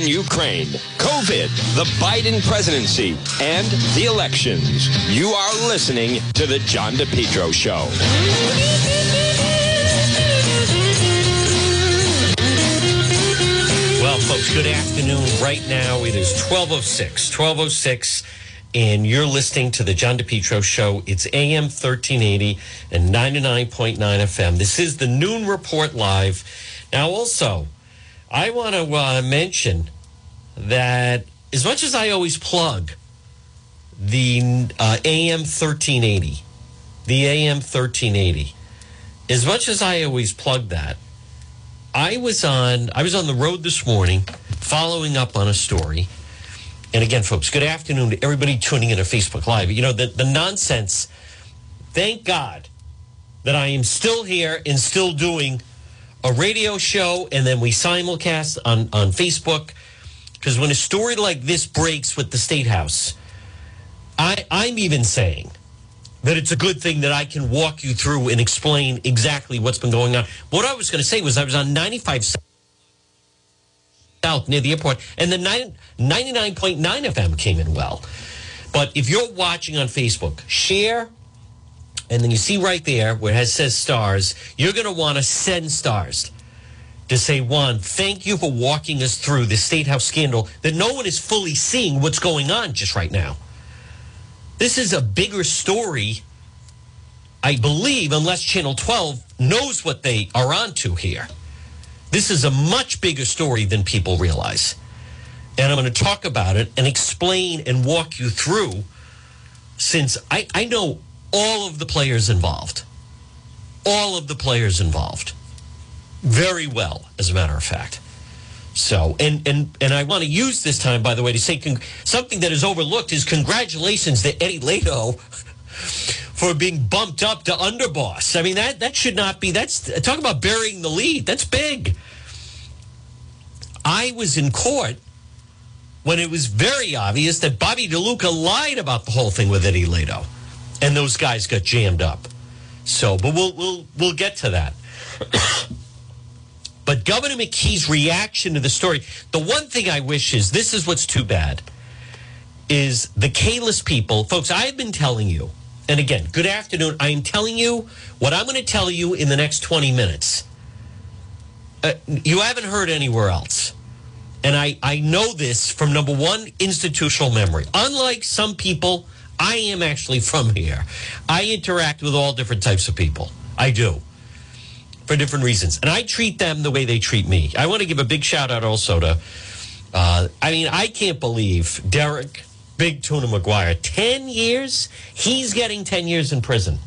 in Ukraine, COVID, the Biden presidency, and the elections. You are listening to The John DePetro Show. Well, folks, good afternoon. Right now it is 1206, 1206, and you're listening to the John DePetro Show. It's AM 1380 and 99.9 FM. This is the Noon Report Live. Now, also, I want to uh, mention that as much as I always plug the uh, AM 1380, the AM 1380, as much as I always plug that, I was on I was on the road this morning following up on a story. And again, folks, good afternoon to everybody tuning in to Facebook Live. You know, the, the nonsense, thank God that I am still here and still doing a radio show and then we simulcast on, on Facebook. Because when a story like this breaks with the State House, I, I'm even saying that it's a good thing that I can walk you through and explain exactly what's been going on. What I was going to say was I was on 95 South near the airport, and the 99.9 FM came in well. But if you're watching on Facebook, share, and then you see right there where it says stars, you're going to want to send stars to say, one, thank you for walking us through the State House scandal that no one is fully seeing what's going on just right now. This is a bigger story, I believe, unless Channel 12 knows what they are onto here. This is a much bigger story than people realize. And I'm going to talk about it and explain and walk you through since I, I know all of the players involved. All of the players involved. Very well, as a matter of fact. So, and and and I want to use this time, by the way, to say con- something that is overlooked is congratulations to Eddie Lato for being bumped up to underboss. I mean that that should not be. That's talk about burying the lead. That's big. I was in court when it was very obvious that Bobby DeLuca lied about the whole thing with Eddie Lato, and those guys got jammed up. So, but we'll we'll we'll get to that. But Governor McKee's reaction to the story, the one thing I wish is this is what's too bad is the Kalus people, folks, I've been telling you, and again, good afternoon. I am telling you what I'm going to tell you in the next 20 minutes. Uh, you haven't heard anywhere else. And I, I know this from number one, institutional memory. Unlike some people, I am actually from here. I interact with all different types of people. I do for different reasons. And I treat them the way they treat me. I want to give a big shout out also to, uh, I mean, I can't believe Derek Big Tuna McGuire, 10 years? He's getting 10 years in prison.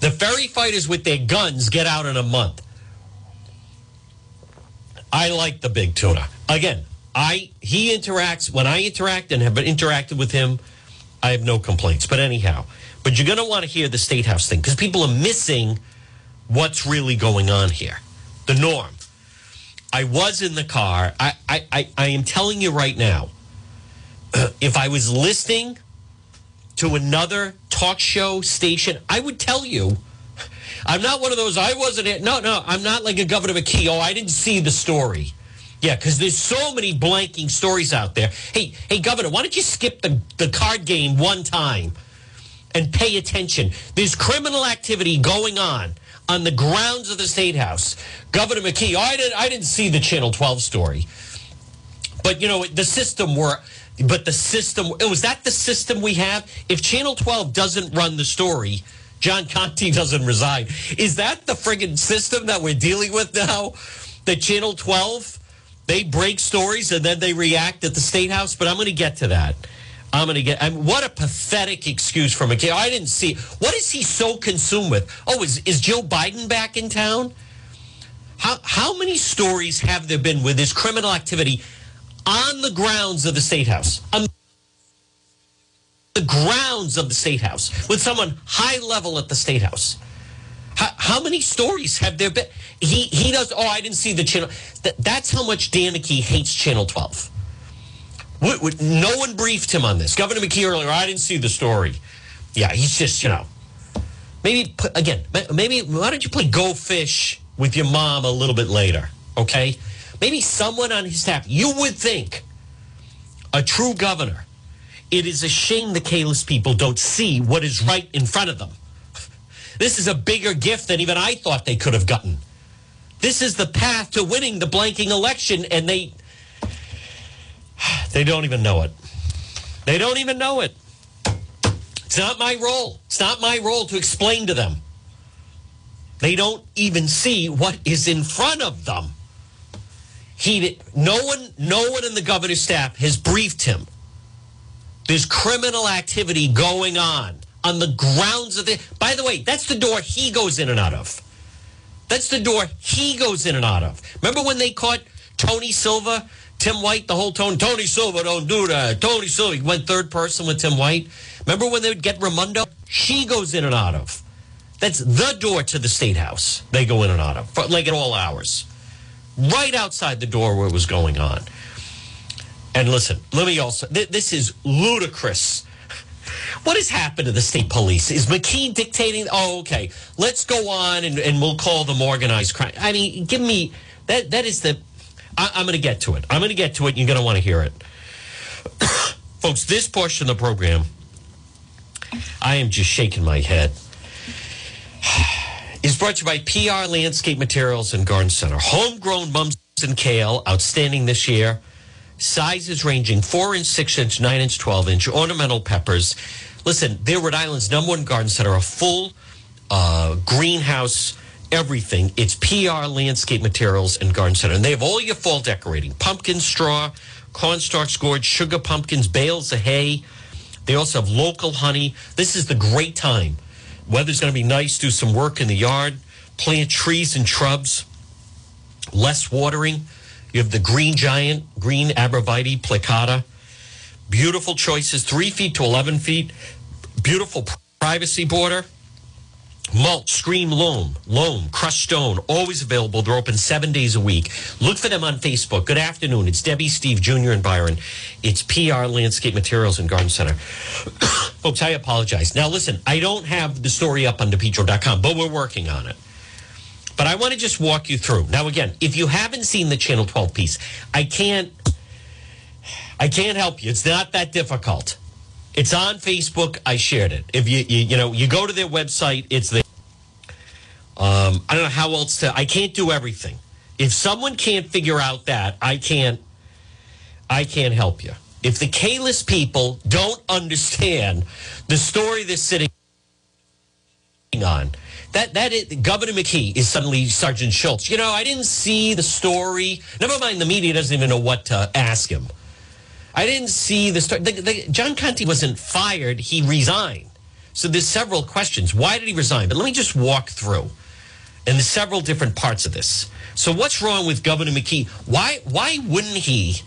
The ferry fighters with their guns get out in a month. I like the Big Tuna. Again, I he interacts when I interact and have interacted with him. I have no complaints. But anyhow, but you're going to want to hear the state house thing because people are missing what's really going on here. The norm. I was in the car. I, I, I, I am telling you right now, if I was listening to another talk show station, I would tell you. I'm not one of those, I wasn't it. No, no, I'm not like a Governor McKee. Oh, I didn't see the story. Yeah, because there's so many blanking stories out there. Hey, hey, Governor, why don't you skip the, the card game one time and pay attention? There's criminal activity going on on the grounds of the State House. Governor McKee, oh, I, didn't, I didn't see the Channel 12 story. But, you know, the system were, but the system, oh, was that the system we have? If Channel 12 doesn't run the story, John Conti doesn't resign. Is that the friggin' system that we're dealing with now? The Channel 12, they break stories and then they react at the State House? But I'm going to get to that. I'm going to get. I mean, what a pathetic excuse from a kid. I didn't see. What is he so consumed with? Oh, is is Joe Biden back in town? How how many stories have there been with this criminal activity on the grounds of the state house? On the grounds of the state house with someone high level at the state house. How, how many stories have there been? He he does. Oh, I didn't see the channel. That, that's how much Dan McKee hates Channel 12 no one briefed him on this. Governor McKee earlier, I didn't see the story. Yeah, he's just, you know, maybe, again, maybe, why don't you play Go Fish with your mom a little bit later, okay? maybe someone on his staff, you would think a true governor. It is a shame the Kalus people don't see what is right in front of them. This is a bigger gift than even I thought they could have gotten. This is the path to winning the blanking election, and they they don't even know it. They don't even know it. It's not my role. It's not my role to explain to them. They don't even see what is in front of them. He, no one, no one in the governor's staff has briefed him. There's criminal activity going on on the grounds of the. By the way, that's the door he goes in and out of. That's the door he goes in and out of. Remember when they caught Tony Silva, Tim White, the whole tone? Tony Silva, don't do that. Tony Silva he went third person with Tim White. Remember when they would get Raimondo? She goes in and out of. That's the door to the state house. They go in and out of, like at all hours, right outside the door where it was going on. And listen, let me also. Th- this is ludicrous. What has happened to the state police? Is McKee dictating? Oh, okay. Let's go on and, and we'll call them organized crime. I mean, give me that. That is the. I, I'm going to get to it. I'm going to get to it. You're going to want to hear it, folks. This portion of the program, I am just shaking my head is brought to you by PR Landscape Materials and Garden Center. Homegrown mums and kale, outstanding this year. Sizes ranging 4 inch, 6 inch, 9 inch, 12 inch, ornamental peppers. Listen, they're Rhode Island's number one garden center, a full uh, greenhouse, everything. It's PR Landscape Materials and Garden Center. And they have all your fall decorating pumpkin straw, cornstalk gourd, sugar pumpkins, bales of hay. They also have local honey. This is the great time Weather's going to be nice. Do some work in the yard. Plant trees and shrubs. Less watering. You have the green giant, green arborvitae plicata. Beautiful choices, three feet to 11 feet. Beautiful privacy border. Mulch, Screened Loam, Loam, Crushed Stone, always available. They're open seven days a week. Look for them on Facebook. Good afternoon. It's Debbie, Steve Jr., and Byron. It's PR Landscape Materials and Garden Center. Folks, I apologize. Now, listen, I don't have the story up on DePetro.com, but we're working on it. But I want to just walk you through. Now, again, if you haven't seen the Channel 12 piece, I can't, I can't help you. It's not that difficult. It's on Facebook. I shared it. If you, you, you know, you go to their website, it's there. Um, I don't know how else to. I can't do everything. If someone can't figure out that, I can't. I can't help you. If the Kalus people don't understand the story they're sitting on, that that is, Governor McKee is suddenly Sergeant Schultz. You know, I didn't see the story. Never mind, the media doesn't even know what to ask him. I didn't see the story. The, the, John Conti wasn't fired; he resigned. So there's several questions. Why did he resign? But let me just walk through, and there's several different parts of this. So what's wrong with Governor McKee? Why why wouldn't he?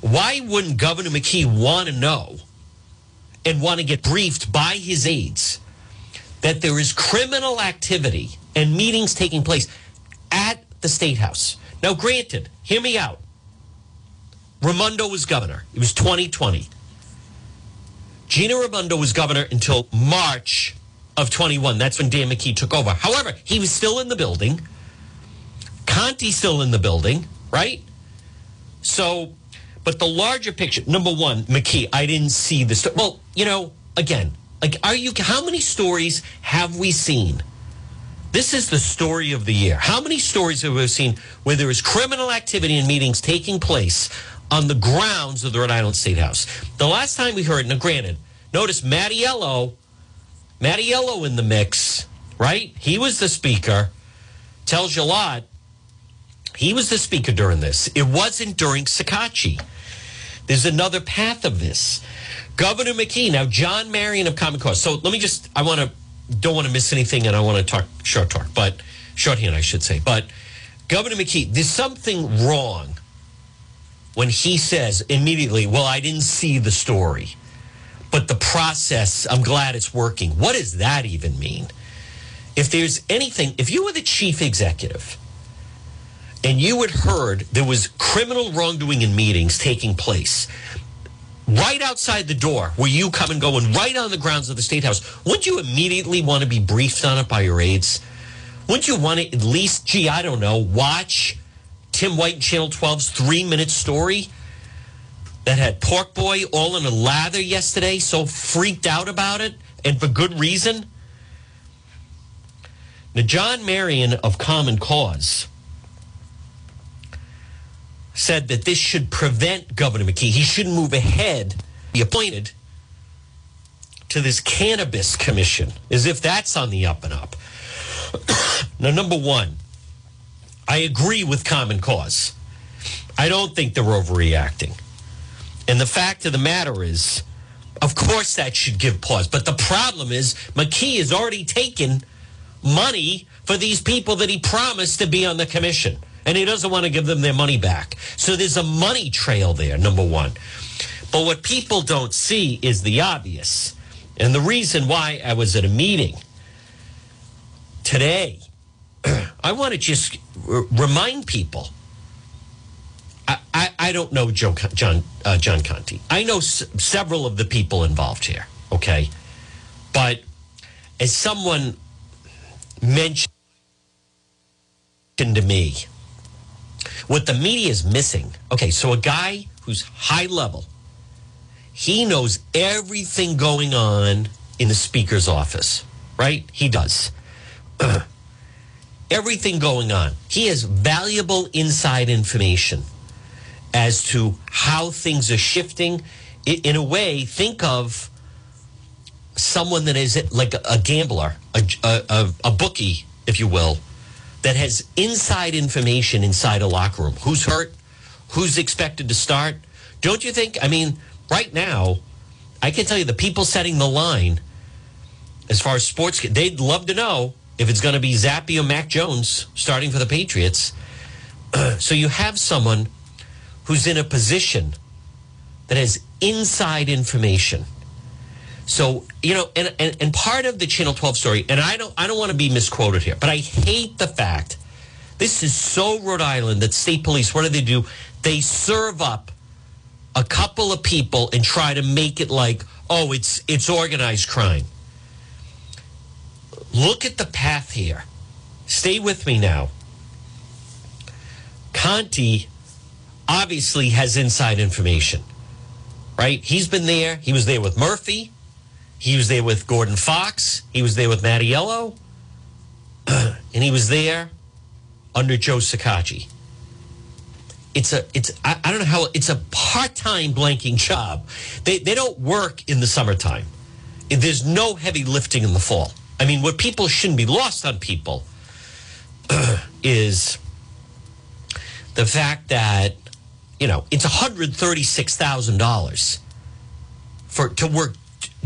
Why wouldn't Governor McKee want to know and want to get briefed by his aides that there is criminal activity and meetings taking place at the state house? Now, granted, hear me out. Raimondo was governor. It was 2020. Gina Raimondo was governor until March of 21. That's when Dan McKee took over. However, he was still in the building. Conti still in the building, right? So, but the larger picture, number one, McKee, I didn't see this. Well, you know, again, like, are you, how many stories have we seen? This is the story of the year. How many stories have we seen where there is criminal activity and meetings taking place on the grounds of the Rhode Island State House? The last time we heard, now granted, notice Mattiello, Mattiello in the mix, right? He was the speaker. Tells you a lot. He was the speaker during this. It wasn't during Shekarchi. There's another path of this. Governor McKee, now John Marion of Common Cause. So let me just, I want to, don't want to miss anything and I want to talk short talk, but shorthand, I should say. But Governor McKee, there's something wrong when he says immediately, well, I didn't see the story, but the process, I'm glad it's working. What does that even mean? If there's anything, if you were the chief executive, and you had heard there was criminal wrongdoing in meetings taking place right outside the door where you come and go and right on the grounds of the state house, wouldn't you immediately want to be briefed on it by your aides? Wouldn't you want to at least, gee, I don't know, watch Tim White Channel 12's three minute story that had Pork Boy all in a lather yesterday, so freaked out about it, and for good reason? Now, John Marion of Common Cause said that this should prevent Governor McKee. He shouldn't move ahead, be appointed to this cannabis commission, as if that's on the up and up. now, number one, I agree with Common Cause. I don't think they're overreacting. And the fact of the matter is, of course, that should give pause. But the problem is, McKee has already taken money for these people that he promised to be on the commission. And he doesn't want to give them their money back. So there's a money trail there, number one. But what people don't see is the obvious. And the reason why I was at a meeting today, I want to just remind people. I, I, I don't know Joe, John, uh, John Conti. I know s- several of the people involved here, okay? But as someone mentioned to me, what the media is missing, okay, so a guy who's high level, he knows everything going on in the speaker's office, right? He does. everything going on. He has valuable inside information as to how things are shifting. In a way, think of someone that is like a gambler, a, a, a bookie, if you will, that has inside information inside a locker room. Who's hurt? Who's expected to start? Don't you think? I mean, right now, I can tell you the people setting the line as far as sports, they'd love to know if it's going to be Zappe or Mac Jones starting for the Patriots. so you have someone who's in a position that has inside information. So, you know, and, and, and part of the Channel 12 story, and I don't I don't want to be misquoted here, but I hate the fact this is so Rhode Island that state police, what do they do? They serve up a couple of people and try to make it like, oh, it's it's organized crime. Look at the path here. Stay with me now. Conti obviously has inside information, right? He's been there. He was there with Murphy. He was there with Gordon Fox. He was there with Mattiello. and he was there under Joe Shekarchi. It's a, it's, I, I don't know how, it's a part time blanking job. They, they don't work in the summertime. There's no heavy lifting in the fall. I mean, what people shouldn't be lost on people is the fact that you know it's one hundred thirty six thousand dollars for to work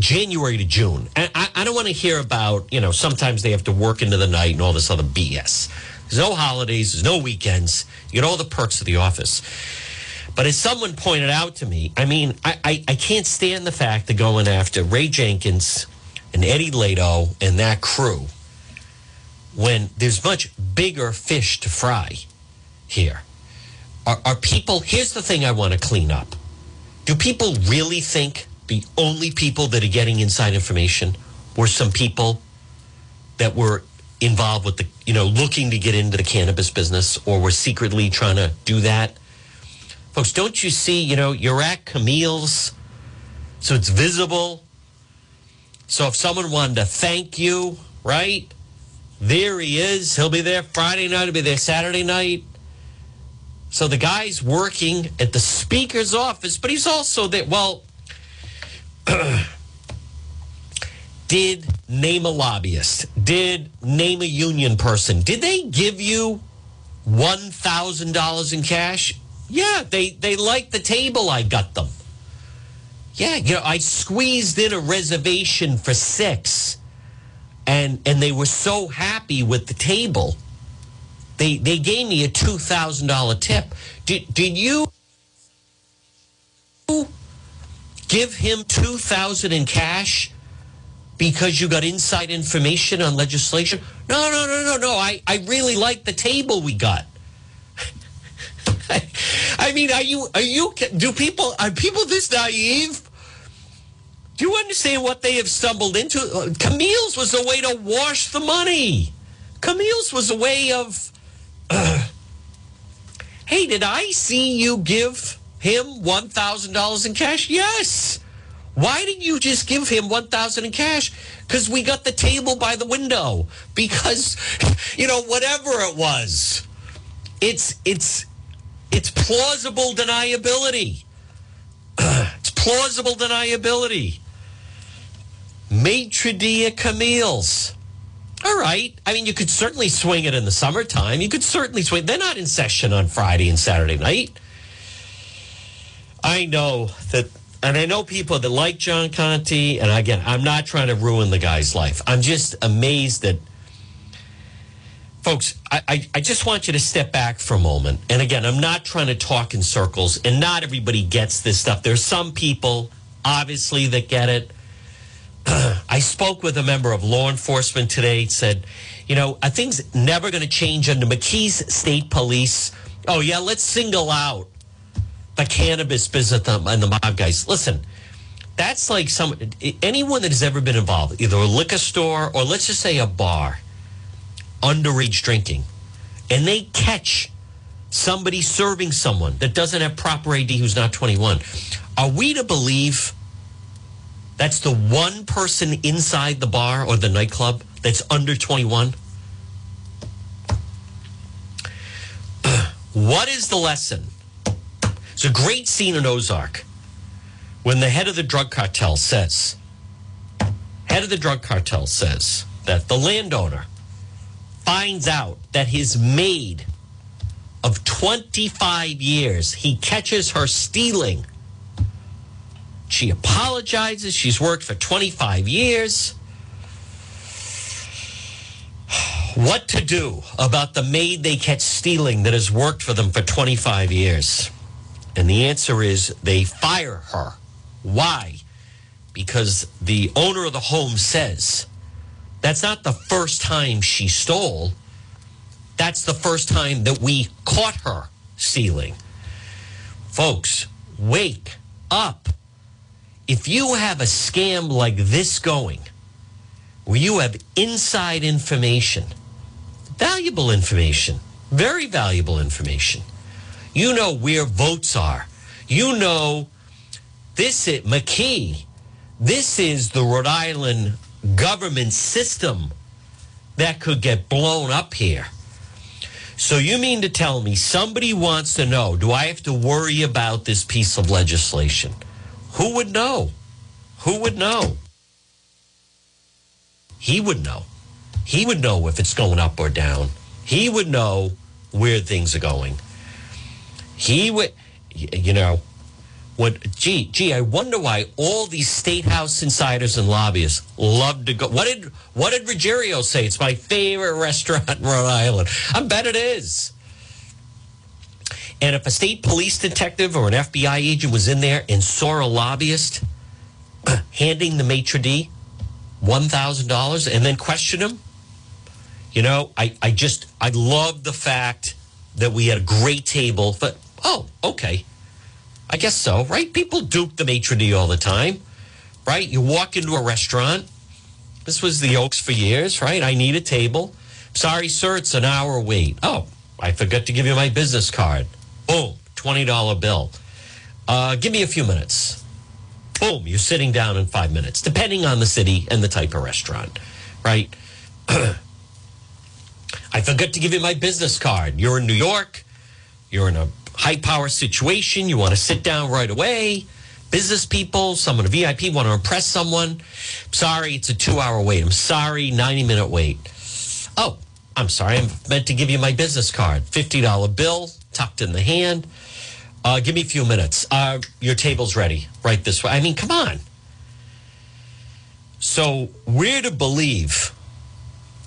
January to June. And I, I don't want to hear about you know sometimes they have to work into the night and all this other BS. There's no holidays. There's no weekends. You get all the perks of the office. But as someone pointed out to me, I mean, I, I, I can't stand the fact of going after Ray Jenkins and Eddie Lato and that crew when there's much bigger fish to fry here. Are, are people, here's the thing I want to clean up. Do people really think the only people that are getting inside information were some people that were involved with the, you know, looking to get into the cannabis business or were secretly trying to do that? Folks, don't you see, you know, you're at Camille's, so it's visible. So if someone wanted to thank you, right? There he is. He'll be there Friday night, he'll be there Saturday night. So the guy's working at the speaker's office, but he's also there. Well, did name a lobbyist, did name a union person. Did they give you $1,000 in cash? Yeah, they, they liked the table I got them. Yeah, you know, I squeezed in a reservation for six and and they were so happy with the table. They they gave me a two thousand dollar tip. Did did you give him two thousand in cash because you got inside information on legislation? No, no, no, no, no. I, I really like the table we got. I mean, are you are you do people are people this naive? Do you understand what they have stumbled into? Camille's was a way to wash the money. Camille's was a way of uh, Hey, did I see you give him $1,000 in cash? Yes. Why didn't you just give him 1000 in cash? Because we got the table by the window. Because, you know, whatever it was. It's, it's, it's plausible deniability. it's plausible deniability. Maitre d' Camille's. All right. I mean, you could certainly swing it in the summertime. You could certainly swing. They're not in session on Friday and Saturday night. I know that, and I know people that like John Conti, And again, I'm not trying to ruin the guy's life. I'm just amazed that, folks, I, I, I just want you to step back for a moment. And again, I'm not trying to talk in circles, and not everybody gets this stuff. There's some people, obviously, that get it. I spoke with a member of law enforcement today. Said, you know, things never going to change under McKee's State Police? Oh yeah, let's single out the cannabis business and the mob guys. Listen, that's like some anyone that has ever been involved, either a liquor store or let's just say a bar, underage drinking, and they catch somebody serving someone that doesn't have proper ID who's not 21. Are we to believe? That's the one person inside the bar or the nightclub that's under 21. what is the lesson? It's a great scene in Ozark when the head of the drug cartel says, head of the drug cartel says that the landowner finds out that his maid of 25 years, he catches her stealing she apologizes. She's worked for 25 years. What to do about the maid they catch stealing that has worked for them for 25 years? And the answer is they fire her. Why? Because the owner of the home says that's not the first time she stole. That's the first time that we caught her stealing. Folks, wake up if you have a scam like this going, where you have inside information, valuable information, very valuable information, you know where votes are, you know this is McKee, this is the Rhode Island government system that could get blown up here. So you mean to tell me somebody wants to know, do I have to worry about this piece of legislation? Who would know? Who would know? He would know. He would know if it's going up or down. He would know where things are going. He would, you know, what, gee, gee, I wonder why all these state house insiders and lobbyists love to go. What did, what did Ruggiero say? It's my favorite restaurant in Rhode Island. I bet it is. And if a state police detective or an FBI agent was in there and saw a lobbyist handing the maitre d' $1,000 and then question him, you know, I, I just, I love the fact that we had a great table. But, oh, okay. I guess so, right? People dupe the maitre d' all the time, right? You walk into a restaurant. This was the Oaks for years, right? I need a table. Sorry, sir, it's an hour wait. Oh, I forgot to give you my business card. Boom, $20 bill. Uh, give me a few minutes. Boom, you're sitting down in five minutes, depending on the city and the type of restaurant, right? I forgot to give you my business card. You're in New York, you're in a high power situation, you want to sit down right away. Business people, someone a VIP, want to impress someone. Sorry, it's a two hour wait. I'm sorry, 90 minute wait. Oh, I'm sorry, I'm meant to give you my business card. $50 bill, tucked in the hand. Uh, give me a few minutes. Uh, your table's ready right this way. I mean, come on. So we're to believe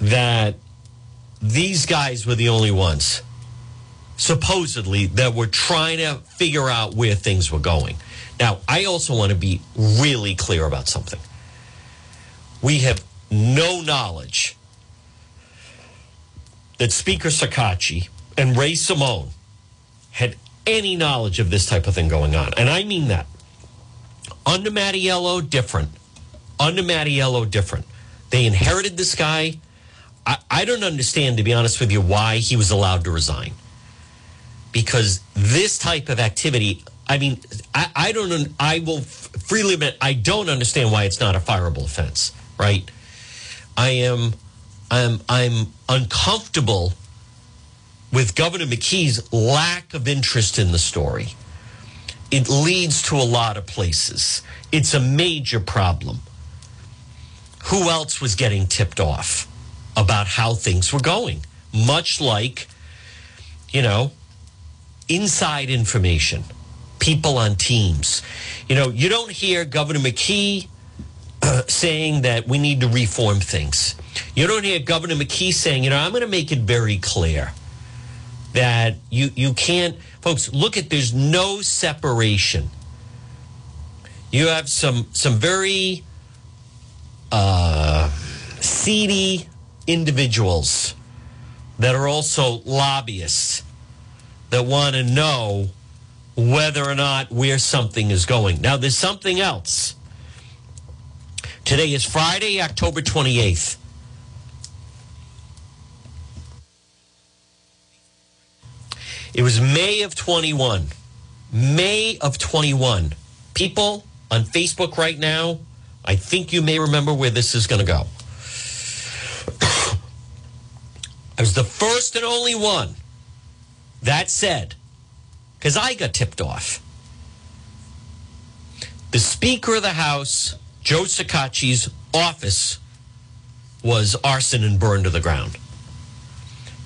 that these guys were the only ones, supposedly, that were trying to figure out where things were going. Now, I also want to be really clear about something. We have no knowledge that Speaker Shekarchi and Ray Simone had any knowledge of this type of thing going on. And I mean that. Under Mattiello, different. Under Mattiello, different. They inherited this guy. I, I don't understand, to be honest with you, why he was allowed to resign. Because this type of activity, I mean, I, I don't, I will freely admit, I don't understand why it's not a fireable offense, right? I am, I'm, I'm uncomfortable with Governor McKee's lack of interest in the story. It leads to a lot of places. It's a major problem. Who else was getting tipped off about how things were going? Much like, you know, inside information, people on teams. You know, you don't hear Governor McKee uh, saying that we need to reform things. You don't hear Governor McKee saying, you know, I'm going to make it very clear that you you can't folks look at there's no separation. You have some some very uh, seedy individuals that are also lobbyists that want to know whether or not where something is going. Now, there's something else. Today is Friday, October 28th. It was May of 21. May of 21. People on Facebook right now, I think you may remember where this is going to go. I was the first and only one that said, because I got tipped off. The Speaker of the House, Joe Shekarchi's office was arson and burned to the ground.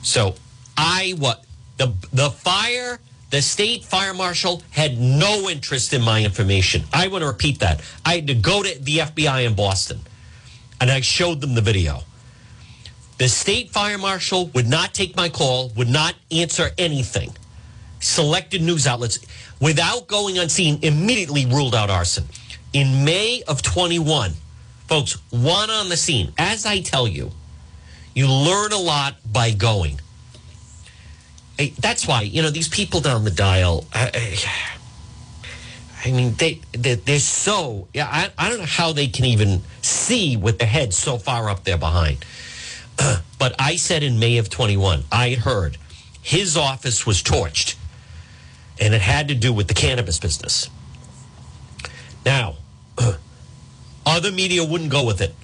So I what the the fire the state fire marshal had no interest in my information. I want to repeat that. I had to go to the FBI in Boston and I showed them the video. The state fire marshal would not take my call, would not answer anything. Selected news outlets, without going on scene, immediately ruled out arson. In May of 21, folks, one on the scene. As I tell you, you learn a lot by going. That's why, you know, these people down the dial, I, I mean, they, they, they're so, yeah, I, I don't know how they can even see with their heads so far up there behind. but I said in May of 21, I heard his office was torched and it had to do with the cannabis business. Now, other media wouldn't go with it.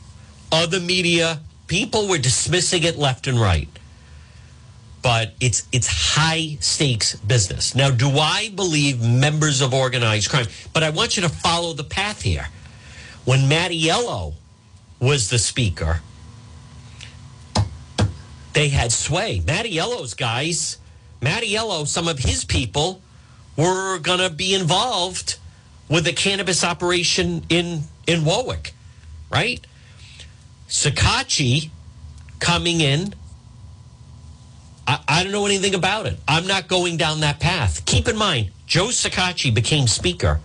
Other media, people were dismissing it left and right. But it's it's high stakes business. Now, do I believe members of organized crime? But I want you to follow the path here. When Mattiello was the speaker, they had sway. Mattiello's guys, Mattiello, some of his people were going to be involved with the cannabis operation in in Warwick, right? Shekarchi coming in. I, I don't know anything about it. I'm not going down that path. Keep in mind, Joe Shekarchi became speaker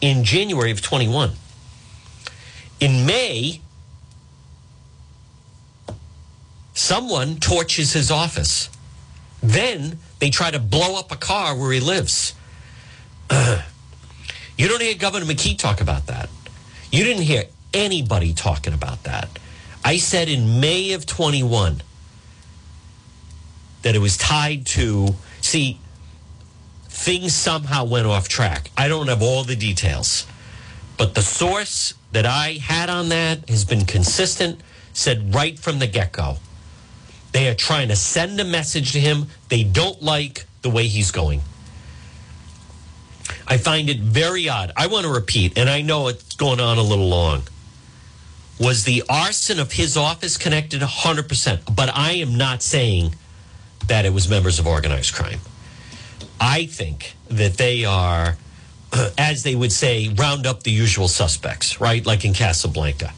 in January of 21. In May, someone torches his office. Then they try to blow up a car where he lives. You don't hear Governor McKee talk about that. You didn't hear anybody talking about that. I said in May of 21 that it was tied to, see, things somehow went off track. I don't have all the details, but the source that I had on that has been consistent, said right from the get go. They are trying to send a message to him. They don't like the way he's going. I find it very odd. I want to repeat, and I know it's going on a little long. Was the arson of his office connected 100%? But I am not saying that it was members of organized crime. I think that they are, as they would say, round up the usual suspects, right? Like in Casablanca.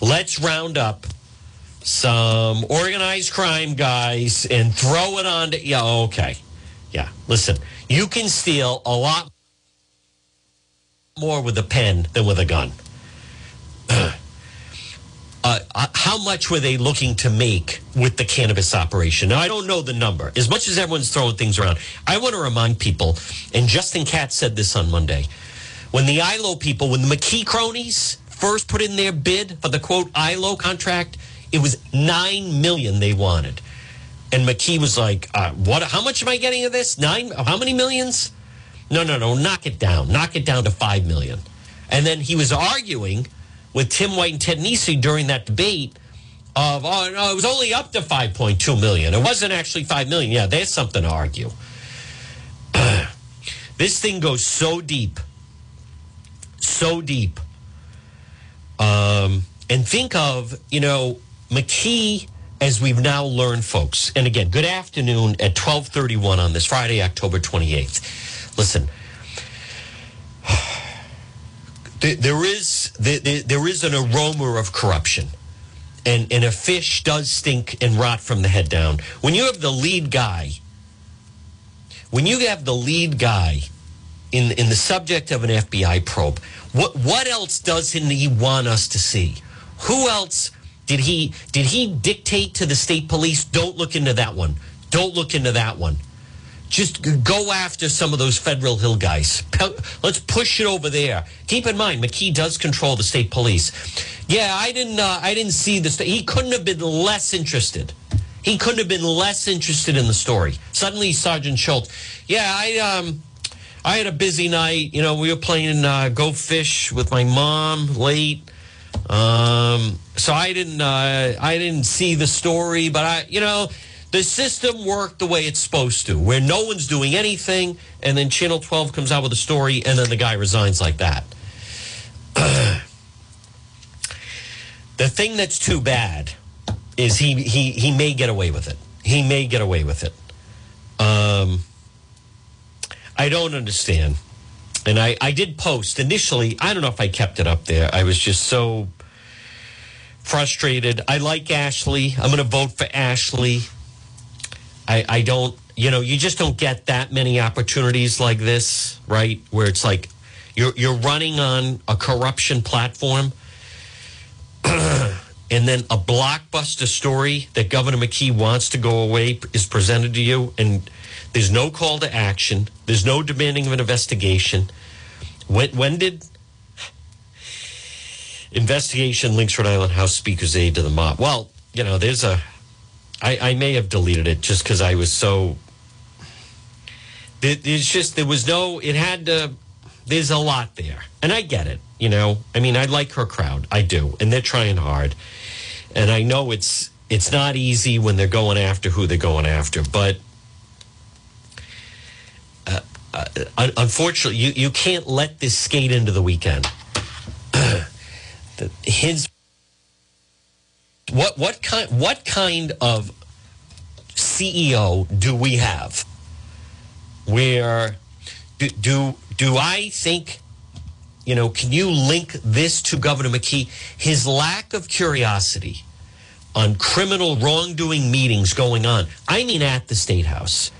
Let's round up some organized crime guys and throw it on to, yeah, okay. Yeah, listen, you can steal a lot more with a pen than with a gun. Uh, uh, how much were they looking to make with the cannabis operation? Now, I don't know the number. As much as everyone's throwing things around, I want to remind people, and Justin Katz said this on Monday, when the ILO people, when the McKee cronies first put in their bid for the quote ILO contract, it was nine million they wanted. And McKee was like, uh, "What? How much am I getting of this? Nine? How many millions? No, no, no. Knock it down. Knock it down to five million. And then he was arguing with Tim White and Ted Nesi during that debate of, oh no, it was only up to five point two million. It wasn't actually five million. Yeah, there's something to argue. this thing goes so deep, so deep. Um, and think of you know McKee as we've now learned, folks. And again, good afternoon at 1231 on this Friday, October 28th. Listen, there is there is an aroma of corruption. And, and a fish does stink and rot from the head down. When you have the lead guy, when you have the lead guy in, in the subject of an FBI probe, what, what else doesn't he want us to see? Who else did he did he dictate to the state police? Don't look into that one. Don't look into that one. Just go after some of those Federal Hill guys. Let's push it over there. Keep in mind, McKee does control the state police. Yeah, I didn't. Uh, I didn't see this. He couldn't have been less interested. He couldn't have been less interested in the story. Suddenly, Sergeant Schultz. Yeah, I um, I had a busy night. You know, we were playing uh, Go Fish with my mom late. Um, so I didn't uh, I didn't see the story, but I you know the system worked the way it's supposed to, where no one's doing anything, and then Channel 12 comes out with a story, and then the guy resigns like that. the thing that's too bad is he he he may get away with it. He may get away with it. Um, I don't understand. And I, I did post initially. I don't know if I kept it up there. I was just so frustrated. I like Ashley. I'm going to vote for Ashley. I, I don't, you know, you just don't get that many opportunities like this, right? Where it's like you're, you're running on a corruption platform. and then a blockbuster story that Governor McKee wants to go away is presented to you, and there's no call to action. There's no demanding of an investigation. When, when did investigation links Rhode Island House Speaker's aide to the mob? Well, you know, there's a. I, I may have deleted it just because I was so. There's just there was no. It had to. There's a lot there, and I get it. You know, I mean, I like her crowd. I do, and they're trying hard, and I know it's it's not easy when they're going after who they're going after, but uh, unfortunately, you, you can't let this skate into the weekend. His what what kind what kind of CEO do we have? Where do do, do I think? You know, can you link this to Governor McKee? His lack of curiosity on criminal wrongdoing meetings going on. I mean, at the state house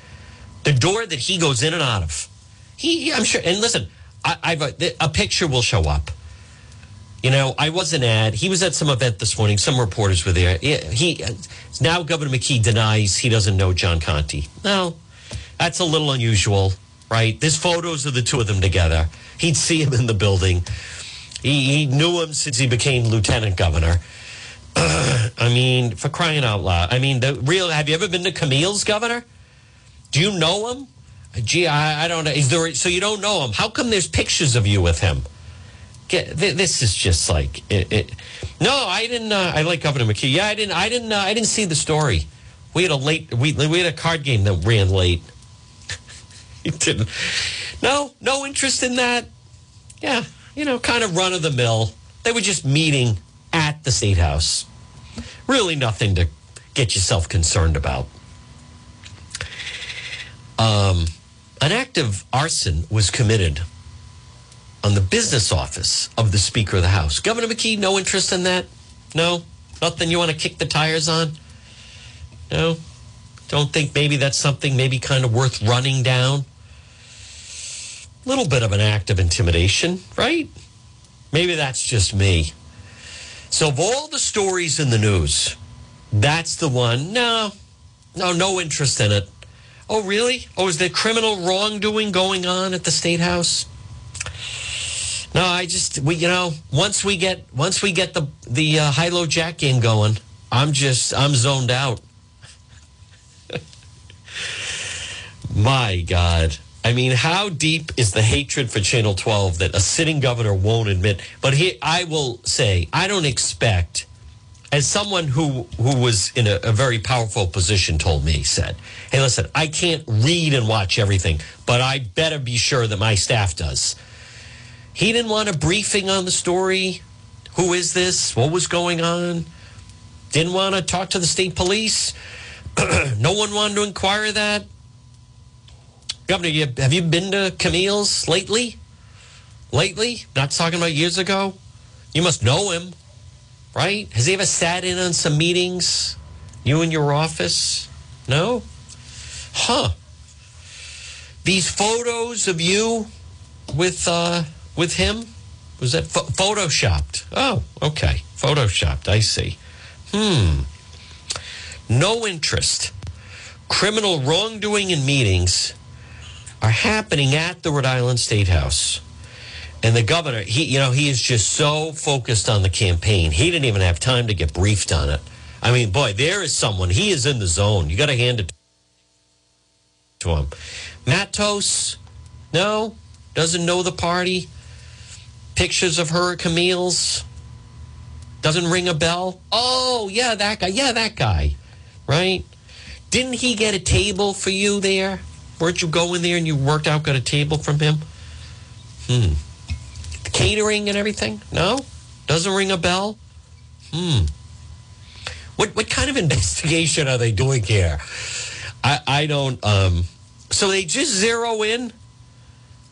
the door that he goes in and out of. He, I'm sure. And listen, I, I've a, a picture will show up. You know, I wasn't at. He was at some event this morning. Some reporters were there. He now Governor McKee denies he doesn't know John Conti. No, that's a little unusual, right? There's photos of the two of them together. He'd see him in the building. He, he knew him since he became lieutenant governor. I mean, for crying out loud. I mean, the real. Have you ever been to Camille's governor? Do you know him? Gee, I, I don't know. Is there, so you don't know him. How come there's pictures of you with him? Get, this is just like it, it. No, I didn't. Uh, I like Governor McKee. Yeah, I didn't. I didn't. Uh, I didn't see the story. We had a late. We we had a card game that ran late. he didn't. No, no interest in that. Yeah, you know, kind of run of the mill. They were just meeting at the state house. Really, nothing to get yourself concerned about. Um, an act of arson was committed on the business office of the Speaker of the House. Governor McKee, no interest in that? No? Nothing you want to kick the tires on? No? Don't think maybe that's something maybe kind of worth running down? A little bit of an act of intimidation, right? Maybe that's just me. So, of all the stories in the news, that's the one. No, no, no interest in it. Oh, really? Oh, is there criminal wrongdoing going on at the state house? No, I just we you know once we get once we get the the uh, high low jack game going, I'm just I'm zoned out. My God. I mean, how deep is the hatred for Channel 12 that a sitting governor won't admit? But he, I will say, I don't expect, as someone who who was in a, a very powerful position told me, said, "Hey, listen, I can't read and watch everything, but I better be sure that my staff does." He didn't want a briefing on the story. Who is this? What was going on? Didn't want to talk to the state police. no one wanted to inquire that. Governor, have you been to Camille's lately? Lately? Not talking about years ago? You must know him, right? Has he ever sat in on some meetings? You in your office? No? Huh. These photos of you with uh, with him was that ph- photoshopped? Oh, okay, photoshopped. I see. Hmm. No interest. Criminal wrongdoing in meetings are happening at the Rhode Island State House. And the governor, he, you know, he is just so focused on the campaign. He didn't even have time to get briefed on it. I mean, boy, there is someone. He is in the zone. You got to hand it to him. Matos, no, doesn't know the party. Pictures of her, Camille's, doesn't ring a bell. Oh, yeah, that guy. Yeah, that guy. Right? Didn't he get a table for you there? Weren't you going there and you worked out, got a table from him? Hmm. The catering and everything? No? Doesn't ring a bell? Hmm. What what kind of investigation are they doing here? I, I don't um so they just zero in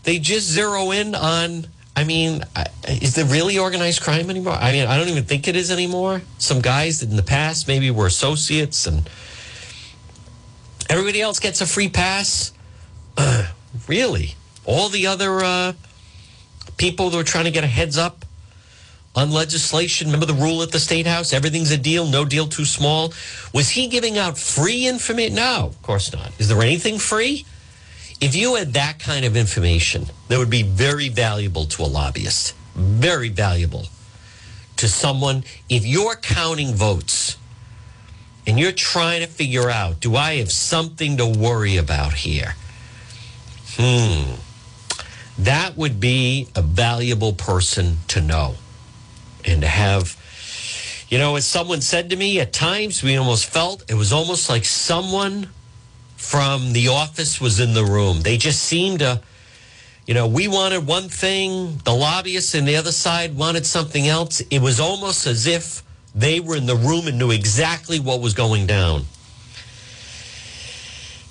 they just zero in on I mean, is there really organized crime anymore? I mean, I don't even think it is anymore. Some guys in the past maybe were associates and everybody else gets a free pass. Uh, really? All the other uh, people that were trying to get a heads up on legislation, remember the rule at the State House? Everything's a deal, no deal too small. Was he giving out free information? No, of course not. Is there anything free? If you had that kind of information, that would be very valuable to a lobbyist. Very valuable to someone. If you're counting votes and you're trying to figure out, do I have something to worry about here? Hmm. That would be a valuable person to know and to have. You know, as someone said to me, at times we almost felt it was almost like someone from the office was in the room. They just seemed to, you know, we wanted one thing, the lobbyists and the other side wanted something else. It was almost as if they were in the room and knew exactly what was going down.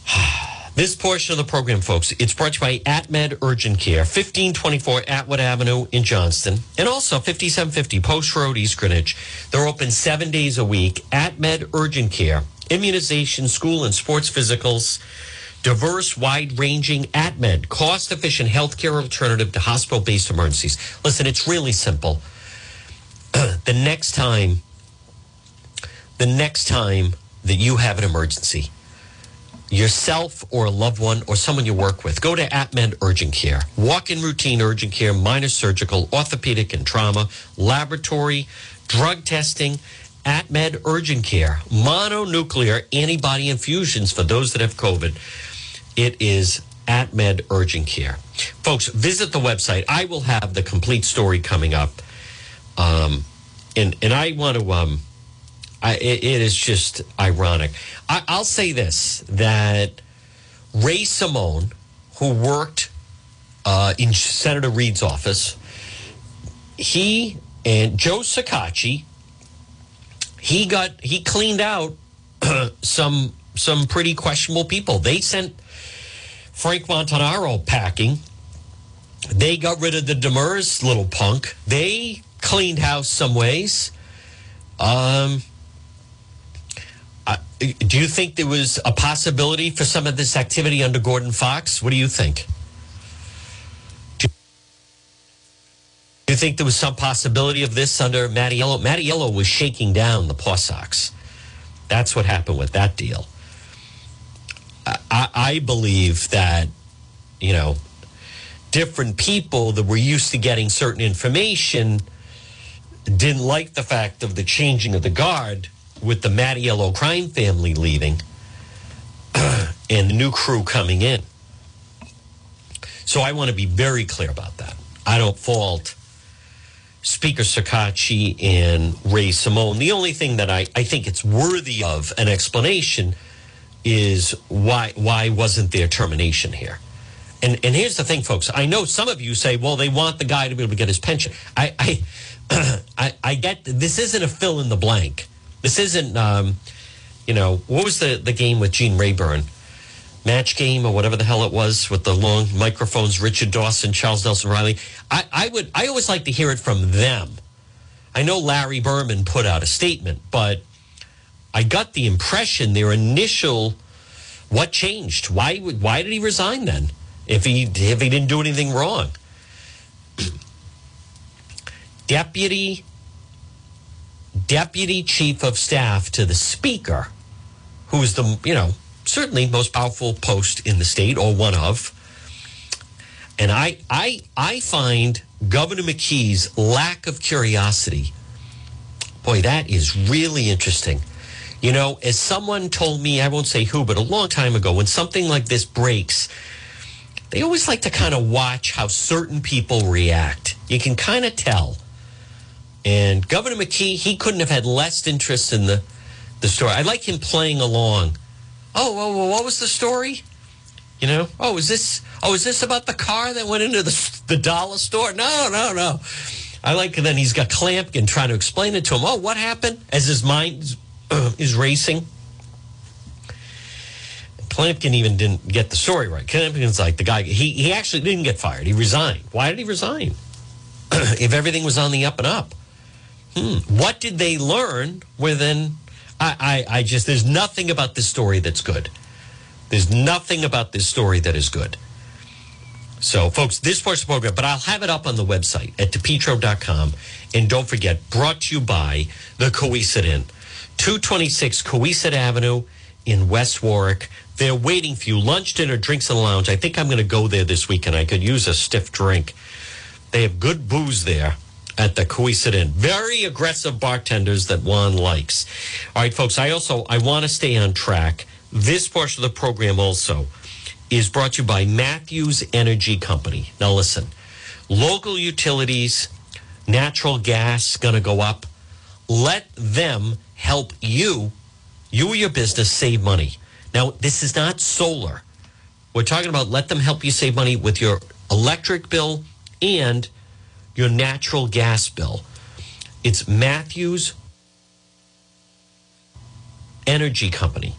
This portion of the program, folks, it's brought to you by AtMed Urgent Care, 1524 Atwood Avenue in Johnston, and also 5750 Post Road, East Greenwich. They're open seven days a week. AtMed Urgent Care, immunization, school and sports physicals, diverse, wide ranging AtMed, cost efficient healthcare alternative to hospital based emergencies. Listen, it's really simple. the next time, the next time that you have an emergency, yourself or a loved one or someone you work with, go to AtMed Urgent Care. Walk in routine urgent care, minor surgical, orthopedic and trauma, laboratory, drug testing. AtMed Urgent Care, mononuclear antibody infusions for those that have COVID. It is AtMed Urgent Care. Folks, visit the website. I will have the complete story coming up. Um, and, and I want to, um, I, it, it is just ironic. I, I'll say this that Ray Simone, who worked uh, in Senator Reed's office, he and Joe Shekarchi, he got he cleaned out some some pretty questionable people. They sent Frank Montanaro packing. They got rid of the Demers little punk. They cleaned house some ways. Um, do you think there was a possibility for some of this activity under Gordon Fox? What do you think? You think there was some possibility of this under Mattiello? Mattiello was shaking down the Paw Sox. That's what happened with that deal. I, I believe that, you know, different people that were used to getting certain information didn't like the fact of the changing of the guard with the Mattiello crime family leaving. and the new crew coming in. So I want to be very clear about that. I don't fault Speaker Shekarchi and Ray Simone. The only thing that I, I think it's worthy of an explanation is why why wasn't there termination here? And and here's the thing, folks. I know some of you say, well, they want the guy to be able to get his pension. I I I, I get this isn't a fill in the blank. This isn't um, you know, what was the, the game with Gene Rayburn? Match game or whatever the hell it was with the long microphones, Richard Dawson, Charles Nelson Reilly. I, I would I always like to hear it from them. I know Larry Berman put out a statement, but I got the impression their initial what changed? Why why did he resign then? If he if he didn't do anything wrong. Deputy Deputy Chief of Staff to the Speaker, who is the you know certainly most powerful post in the state or one of. And I I I find Governor McKee's lack of curiosity. Boy, that is really interesting. You know, as someone told me, I won't say who, but a long time ago, when something like this breaks, they always like to kind of watch how certain people react. You can kind of tell. And Governor McKee, he couldn't have had less interest in the, the story. I like him playing along. Oh, oh, what was the story? You know, oh, is this, oh, is this about the car that went into the, the dollar store? No, no, no. I like, then he's got Clampkin trying to explain it to him. Oh, what happened? As his mind is racing. Clampkin even didn't get the story right. Clampkin's like the guy, he, he actually didn't get fired. He resigned. Why did he resign? if everything was on the up and up. Hmm. What did they learn within? I, I, I just, there's nothing about this story that's good. There's nothing about this story that is good. So, folks, this of the program, but I'll have it up on the website at depetro.com. And don't forget, brought to you by the Cowesett Inn, 226 Cowesett Avenue in West Warwick. They're waiting for you. Lunch, dinner, drinks in the lounge. I think I'm going to go there this weekend. I could use a stiff drink. They have good booze there at the Inn. Very aggressive bartenders that Juan likes. All right, folks, I also I want to stay on track. This portion of the program also is brought to you by Matthews Energy Company. Now listen, local utilities, natural gas going to go up. Let them help you, you or your business save money. Now, this is not solar. We're talking about let them help you save money with your electric bill and your natural gas bill. It's Matthews Energy Company.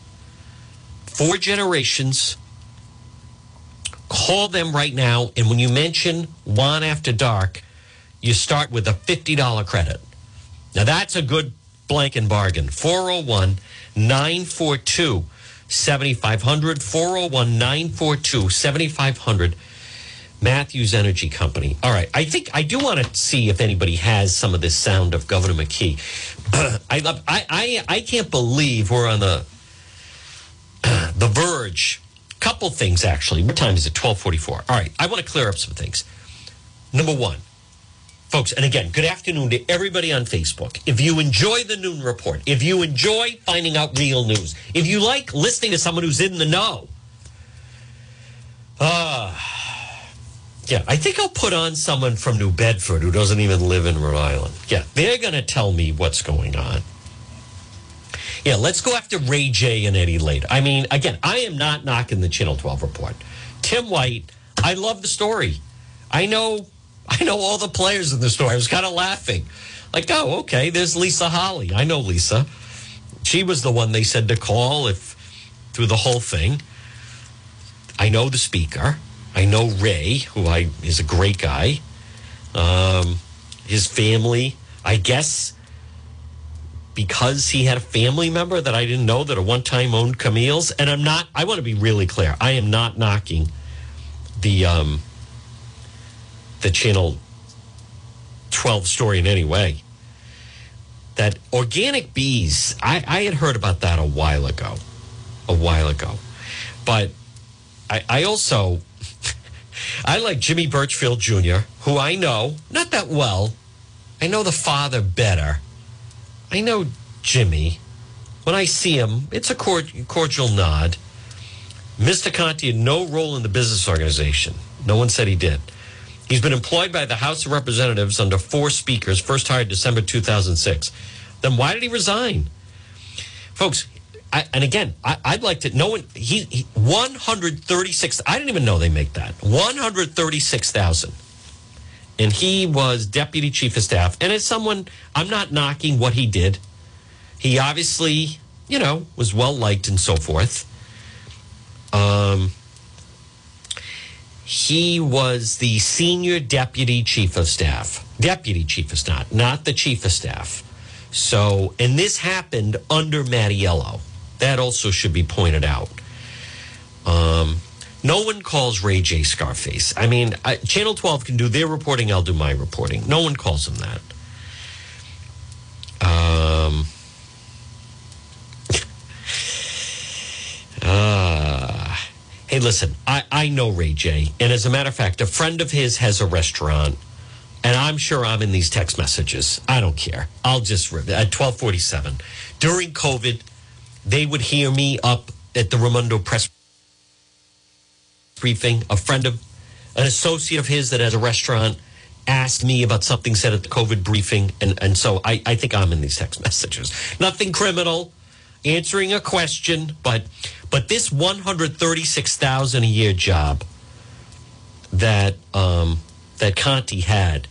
Four generations. Call them right now. And when you mention Juan After Dark, you start with a $50 credit. Now, that's a good blanket bargain. 401 942 7500. 401 942 7500. Matthews Energy Company. All right. I think I do want to see if anybody has some of this sound of Governor McKee. I love I, I I can't believe we're on the the verge. Couple things actually. What time is it? 1244. All right. I want to clear up some things. Number one, folks, and again, good afternoon to everybody on Facebook. If you enjoy the noon report, if you enjoy finding out real news, if you like listening to someone who's in the know, ah. Uh, yeah, I think I'll put on someone from New Bedford who doesn't even live in Rhode Island. Yeah, they're going to tell me what's going on. Yeah, let's go after Ray J and Eddie later. I mean, again, I am not knocking the Channel 12 report. Tim White, I love the story. I know I know all the players in the story. I was kind of laughing. Like, oh, okay, there's Lisa Holley. I know Lisa. She was the one they said to call if through the whole thing. I know the speaker. I know Ray, who I is a great guy. Um, his family, I guess, because he had a family member that I didn't know that at one time owned Camille's. And I'm not. I want to be really clear. I am not knocking the um, the channel 12 story in any way. That organic bees, I, I had heard about that a while ago, a while ago, but I, I also I like Jimmy Birchfield Jr., who I know not that well. I know the father better. I know Jimmy. When I see him, it's a cordial nod. Mr. Conti had no role in the business organization. No one said he did. He's been employed by the House of Representatives under four speakers, first hired December 2006. Then why did he resign? Folks, I, and again, I, would like to. No one. He, he 136. I didn't even know they make that 136,000. And he was deputy chief of staff. And as someone, I'm not knocking what he did. He obviously, you know, was well liked and so forth. Um, he was the senior deputy chief of staff. Deputy chief of staff, not the chief of staff. So, and this happened under Mattiello. That also should be pointed out. Um, no one calls Ray J Scarface. I mean, I, Channel 12 can do their reporting, I'll do my reporting. No one calls him that. Um, uh, hey, listen, I, I know Ray J. And as a matter of fact, a friend of his has a restaurant. And I'm sure I'm in these text messages. I don't care. I'll just at 1247. During COVID, they would hear me up at the Raimondo press briefing. A friend of an associate of his that has a restaurant asked me about something said at the COVID briefing. And, and so I, I think I'm in these text messages. Nothing criminal, answering a question, but but this 136,000 a year job that um, that Conti had,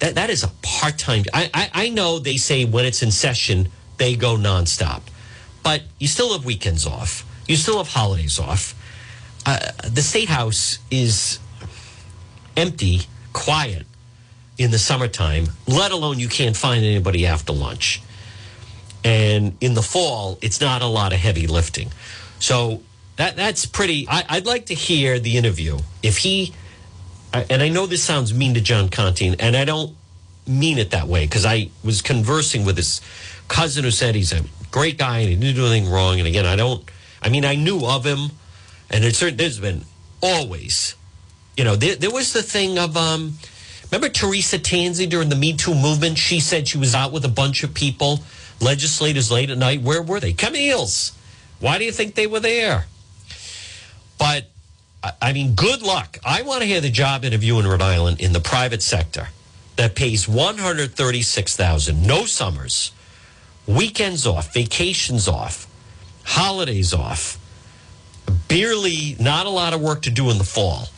that, that is a part time. I, I, I know they say when it's in session, they go nonstop but you still have weekends off. You still have holidays off. Uh, the state house is empty, quiet in the summertime, let alone you can't find anybody after lunch. And in the fall, it's not a lot of heavy lifting. So that that's pretty. I, would like to hear the interview. If he, and I know this sounds mean to John Conti, and I don't mean it that way because I was conversing with this cousin who said he's a great guy and he didn't do anything wrong. And again, I don't, I mean, I knew of him and it's, there's been always, you know, there, there was the thing of, um, remember Teresa Tanzi during the Me Too movement? She said she was out with a bunch of people, legislators late at night. Where were they? Camille's. Why do you think they were there? But I mean, good luck. I want to hear the job interview in Rhode Island in the private sector that pays 136,000, no summers, weekends off, vacations off, holidays off, barely not a lot of work to do in the fall.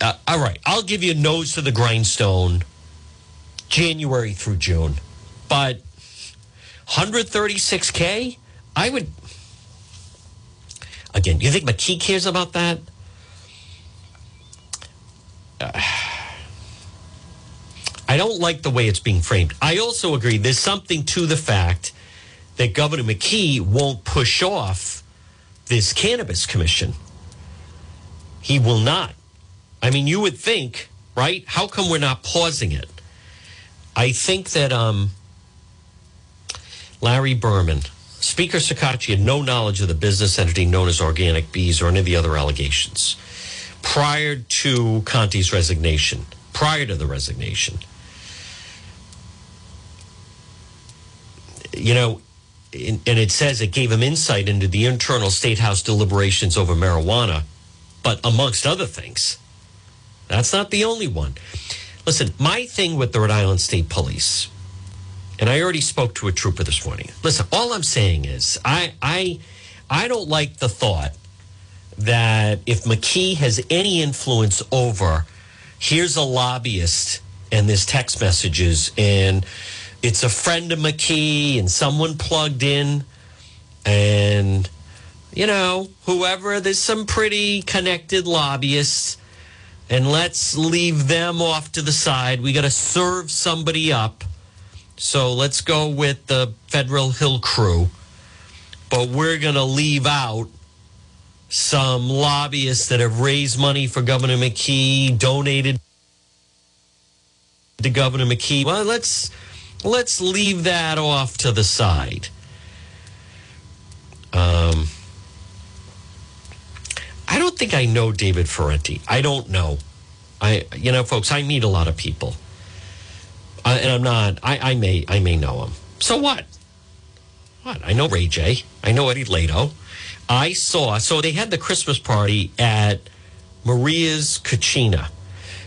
Uh, all right, I'll give you a nose to the grindstone January through June. But 136K, I would. Again, you think McKee cares about that? Uh, I don't like the way it's being framed. I also agree there's something to the fact that Governor McKee won't push off this cannabis commission. He will not. I mean, you would think, right? How come we're not pausing it? I think that um, Larry Berman, Speaker Shekarchi had no knowledge of the business entity known as Organic Bees or any of the other allegations prior to Conti's resignation, prior to the resignation. You know, and it says it gave him insight into the internal state house deliberations over marijuana, but amongst other things. That's not the only one. Listen, my thing with the Rhode Island State Police, and I already spoke to a trooper this morning. Listen, all I'm saying is I I I don't like the thought that if McKee has any influence over here's a lobbyist and there's text messages and it's a friend of McKee and someone plugged in. And you know whoever there's some pretty connected lobbyists. And let's leave them off to the side. We got to serve somebody up. So let's go with the federal hill crew. But we're going to leave out some lobbyists that have raised money for governor mckee donated to governor mckee. Well let's let's leave that off to the side. Um, I don't think I know David Ferrante. I don't know. I, you know, folks, I meet a lot of people, and I'm not. I, I may, I may know him. So what? What? I know Ray J. I know Eddie Lato. I saw, so they had the Christmas party at Maria's Cucina.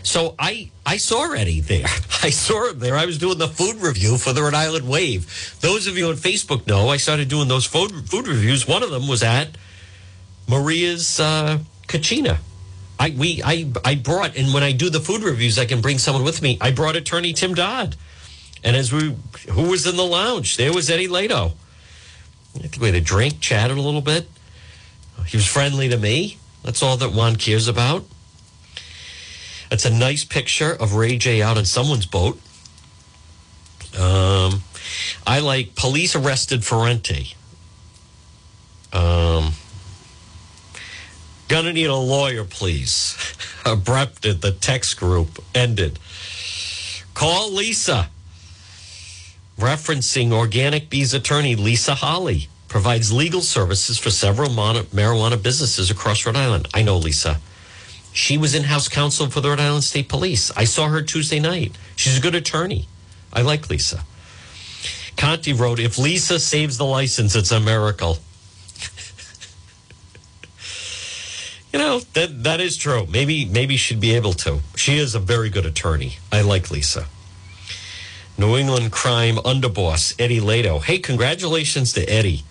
So I I saw Eddie there. I saw him there. I was doing the food review for the Rhode Island Wave. Those of you on Facebook know I started doing those food food reviews. One of them was at Maria's uh, Cucina. I we I I brought and when I do the food reviews, I can bring someone with me. I brought attorney Tim Dodd, and as we who was in the lounge, there was Eddie Lato. I think we had a drink, chatted a little bit. He was friendly to me. That's all that Juan cares about. It's a nice picture of Ray J out on someone's boat. Um, I like police arrested Ferrante. Um, gonna need a lawyer, please. Abrupted the text group ended. Call Lisa. Referencing Organic Bees attorney Lisa Holley provides legal services for several marijuana businesses across Rhode Island. I know Lisa. She was in house counsel for the Rhode Island State Police. I saw her Tuesday night. She's a good attorney. I like Lisa. Conti wrote, If Lisa saves the license, it's a miracle. you know, that that is true. Maybe maybe she'd be able to. She is a very good attorney. I like Lisa. New England crime underboss, Eddie Lato. Hey, congratulations to Eddie.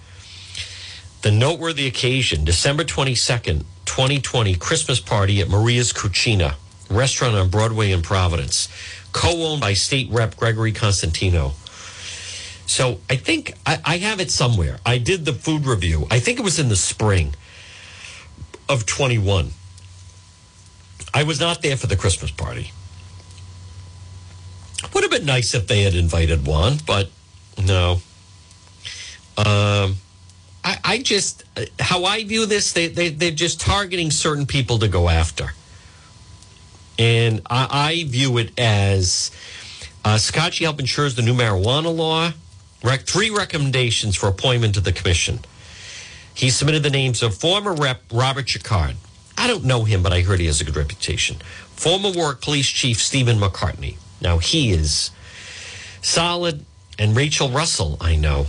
The noteworthy occasion, December 22nd, 2020, Christmas party at Maria's Cucina, restaurant on Broadway in Providence, co owned by State Rep Gregory Costantino. So I think I, I, have it somewhere. I did the food review. I think it was in the spring of 21. I was not there for the Christmas party. Would have been nice if they had invited Juan, but no. Um, I, I just, how I view this, they, they, they're just targeting certain people to go after. And I, I view it as uh, Shekarchi Health ensures the new marijuana law, rec- three recommendations for appointment to the commission. He submitted the names of former Rep Robert Jacquard. I don't know him, but I heard he has a good reputation. Former Warwick Police Chief Stephen McCartney. Now he is solid, and Rachel Russell, I know.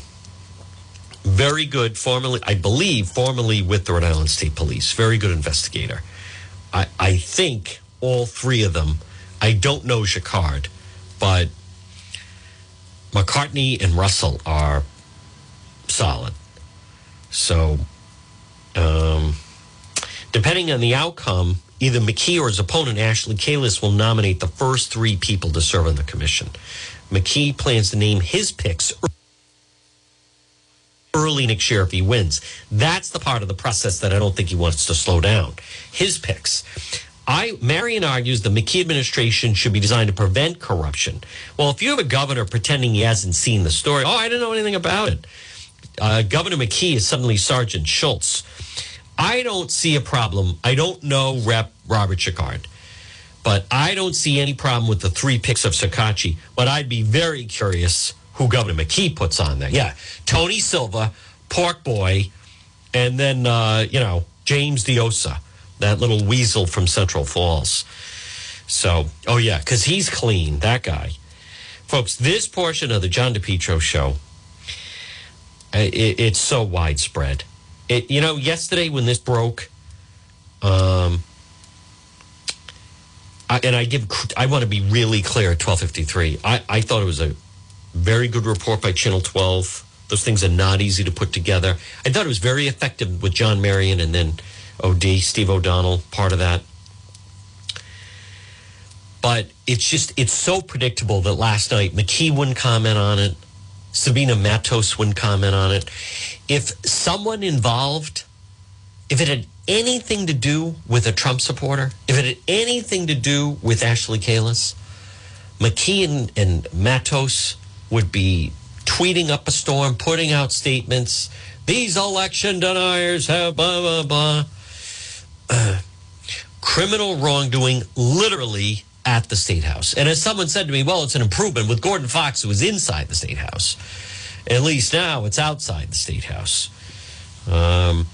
Very good, formerly, I believe, formerly with the Rhode Island State Police. Very good investigator. I, I think all three of them, I don't know Jacquard, but McCartney and Russell are solid. So, um, depending on the outcome, either McKee or his opponent, Ashley Kalus, will nominate the first three people to serve on the commission. McKee plans to name his picks early next year if he wins. That's the part of the process that I don't think he wants to slow down. His picks. I Marion argues the McKee administration should be designed to prevent corruption. Well, if you have a governor pretending he hasn't seen the story, oh, I didn't know anything about it. Uh, governor McKee is suddenly Sergeant Schultz. I don't see a problem. I don't know Rep. Robert Jacquard, but I don't see any problem with the three picks of Shekarchi. But I'd be very curious who Governor McKee puts on there. Yeah, Tony Silva, Pork Boy, and then uh, you know James Diossa, that little weasel from Central Falls. So, oh yeah, because he's clean, that guy. Folks, this portion of the John DePetro show, it, it's so widespread. It, you know, yesterday when this broke, um, I, and I give, I want to be really clear at 1253. I, I thought it was a very good report by Channel 12. Those things are not easy to put together. I thought it was very effective with John Marion and then OD, Steve O'Donnell, part of that. But it's just, it's so predictable that last night McKee wouldn't comment on it. Sabina Matos wouldn't comment on it. If someone involved, if it had anything to do with a Trump supporter, if it had anything to do with Ashley Kalus, McKee and, and Matos would be tweeting up a storm, putting out statements. These election deniers have blah, blah, blah. Uh, criminal wrongdoing literally at the State House. And as someone said to me, well, it's an improvement with Gordon Fox, who was inside the State House. At least now it's outside the State House. Um,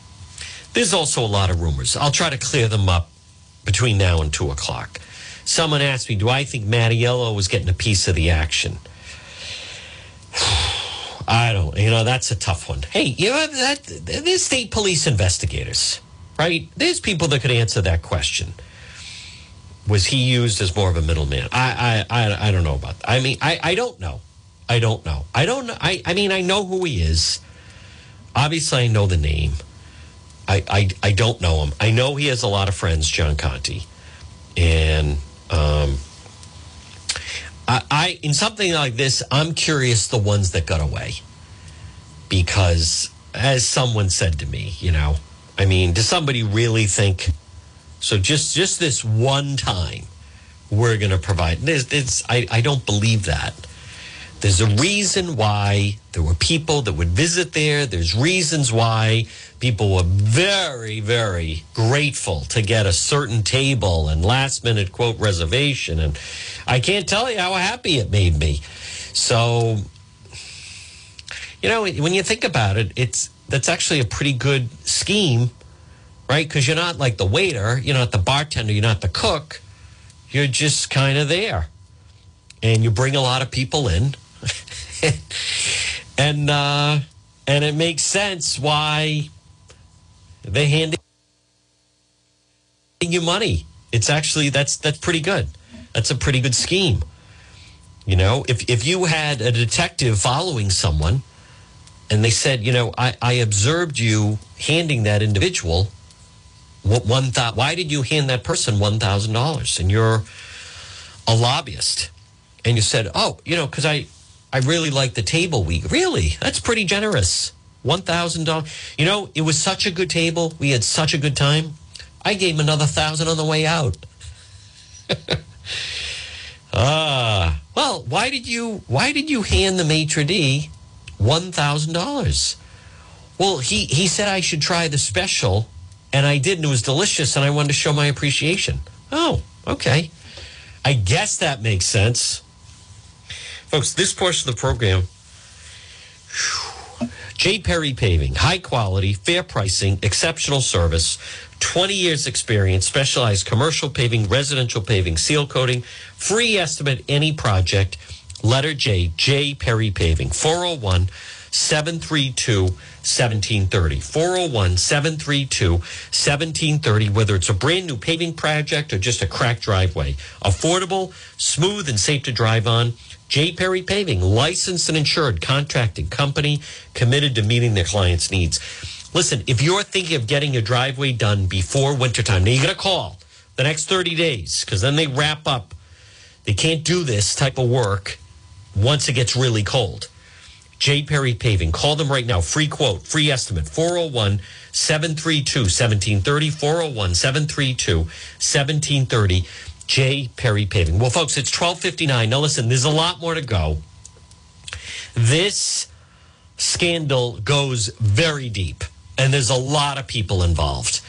there's also a lot of rumors. I'll try to clear them up between now and 2 o'clock. Someone asked me, do I think Mattiello was getting a piece of the action? I don't. You know, that's a tough one. Hey, you know that there's state police investigators, right? There's people that could answer that question. Was he used as more of a middleman? I I I, I don't know about. That. I mean, I I don't know. I don't know. I don't know. I I mean, I know who he is. Obviously, I know the name. I I I don't know him. I know he has a lot of friends, John Conti. and um. I, I in something like this, I'm curious the ones that got away because, as someone said to me, you know, I mean, does somebody really think? So just just this one time, we're going to provide. There's, it's, I I don't believe that. There's a reason why there were people that would visit there. There's reasons why people were very, very grateful to get a certain table and last minute quote reservation. And I can't tell you how happy it made me. So, you know, when you think about it, it's that's actually a pretty good scheme, right? Because you're not like the waiter, you're not the bartender, you're not the cook. You're just kind of there. And you bring a lot of people in and uh, and it makes sense why they hand you money. It's actually that's that's pretty good. That's a pretty good scheme. You know, if if you had a detective following someone and they said, you know, I, I observed you handing that individual one thought why did you hand that person one thousand dollars and you're a lobbyist and you said, Oh, you know, because I I really like the table we really that's pretty generous. One thousand dollars. You know, it was such a good table. We had such a good time. I gave him another thousand on the way out. Ah, well, why did you why did you hand the maitre d one thousand dollars? Well, he he said I should try the special, and I did, and it was delicious, and I wanted to show my appreciation. Oh, okay. I guess that makes sense. Folks, this portion of the program, J. Perry Paving, high quality, fair pricing, exceptional service, 20 years experience, specialized commercial paving, residential paving, seal coating, free estimate, any project. Letter J, J. Perry Paving, 401 732 1730. 401 732 1730, whether it's a brand new paving project or just a cracked driveway. Affordable, smooth, and safe to drive on. J. Perry Paving, licensed and insured contracting company committed to meeting their clients' needs. Listen, if you're thinking of getting your driveway done before wintertime, now you're going to call the next 30 days because then they wrap up. They can't do this type of work once it gets really cold. J. Perry Paving. Call them right now. Free quote, free estimate 401 732 1730. 401 732 1730. J. Perry Paving. Well, folks, it's 1259. Now, listen, there's a lot more to go. This scandal goes very deep, and there's a lot of people involved.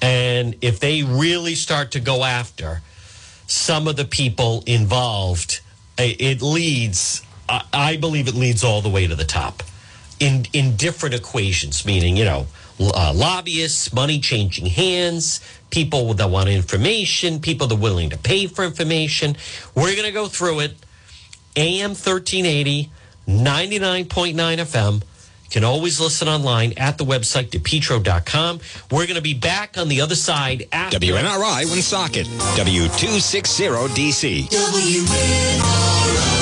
And if they really start to go after some of the people involved, it leads, I believe it leads all the way to the top in, in different equations, meaning, you know, uh, lobbyists, money changing hands, people that want information, people that are willing to pay for information. We're going to go through it. AM 1380, 99.9 FM. You can always listen online at the website, depetro.com. We're going to be back on the other side after. WNRI Woonsocket, W260DC. WNRI.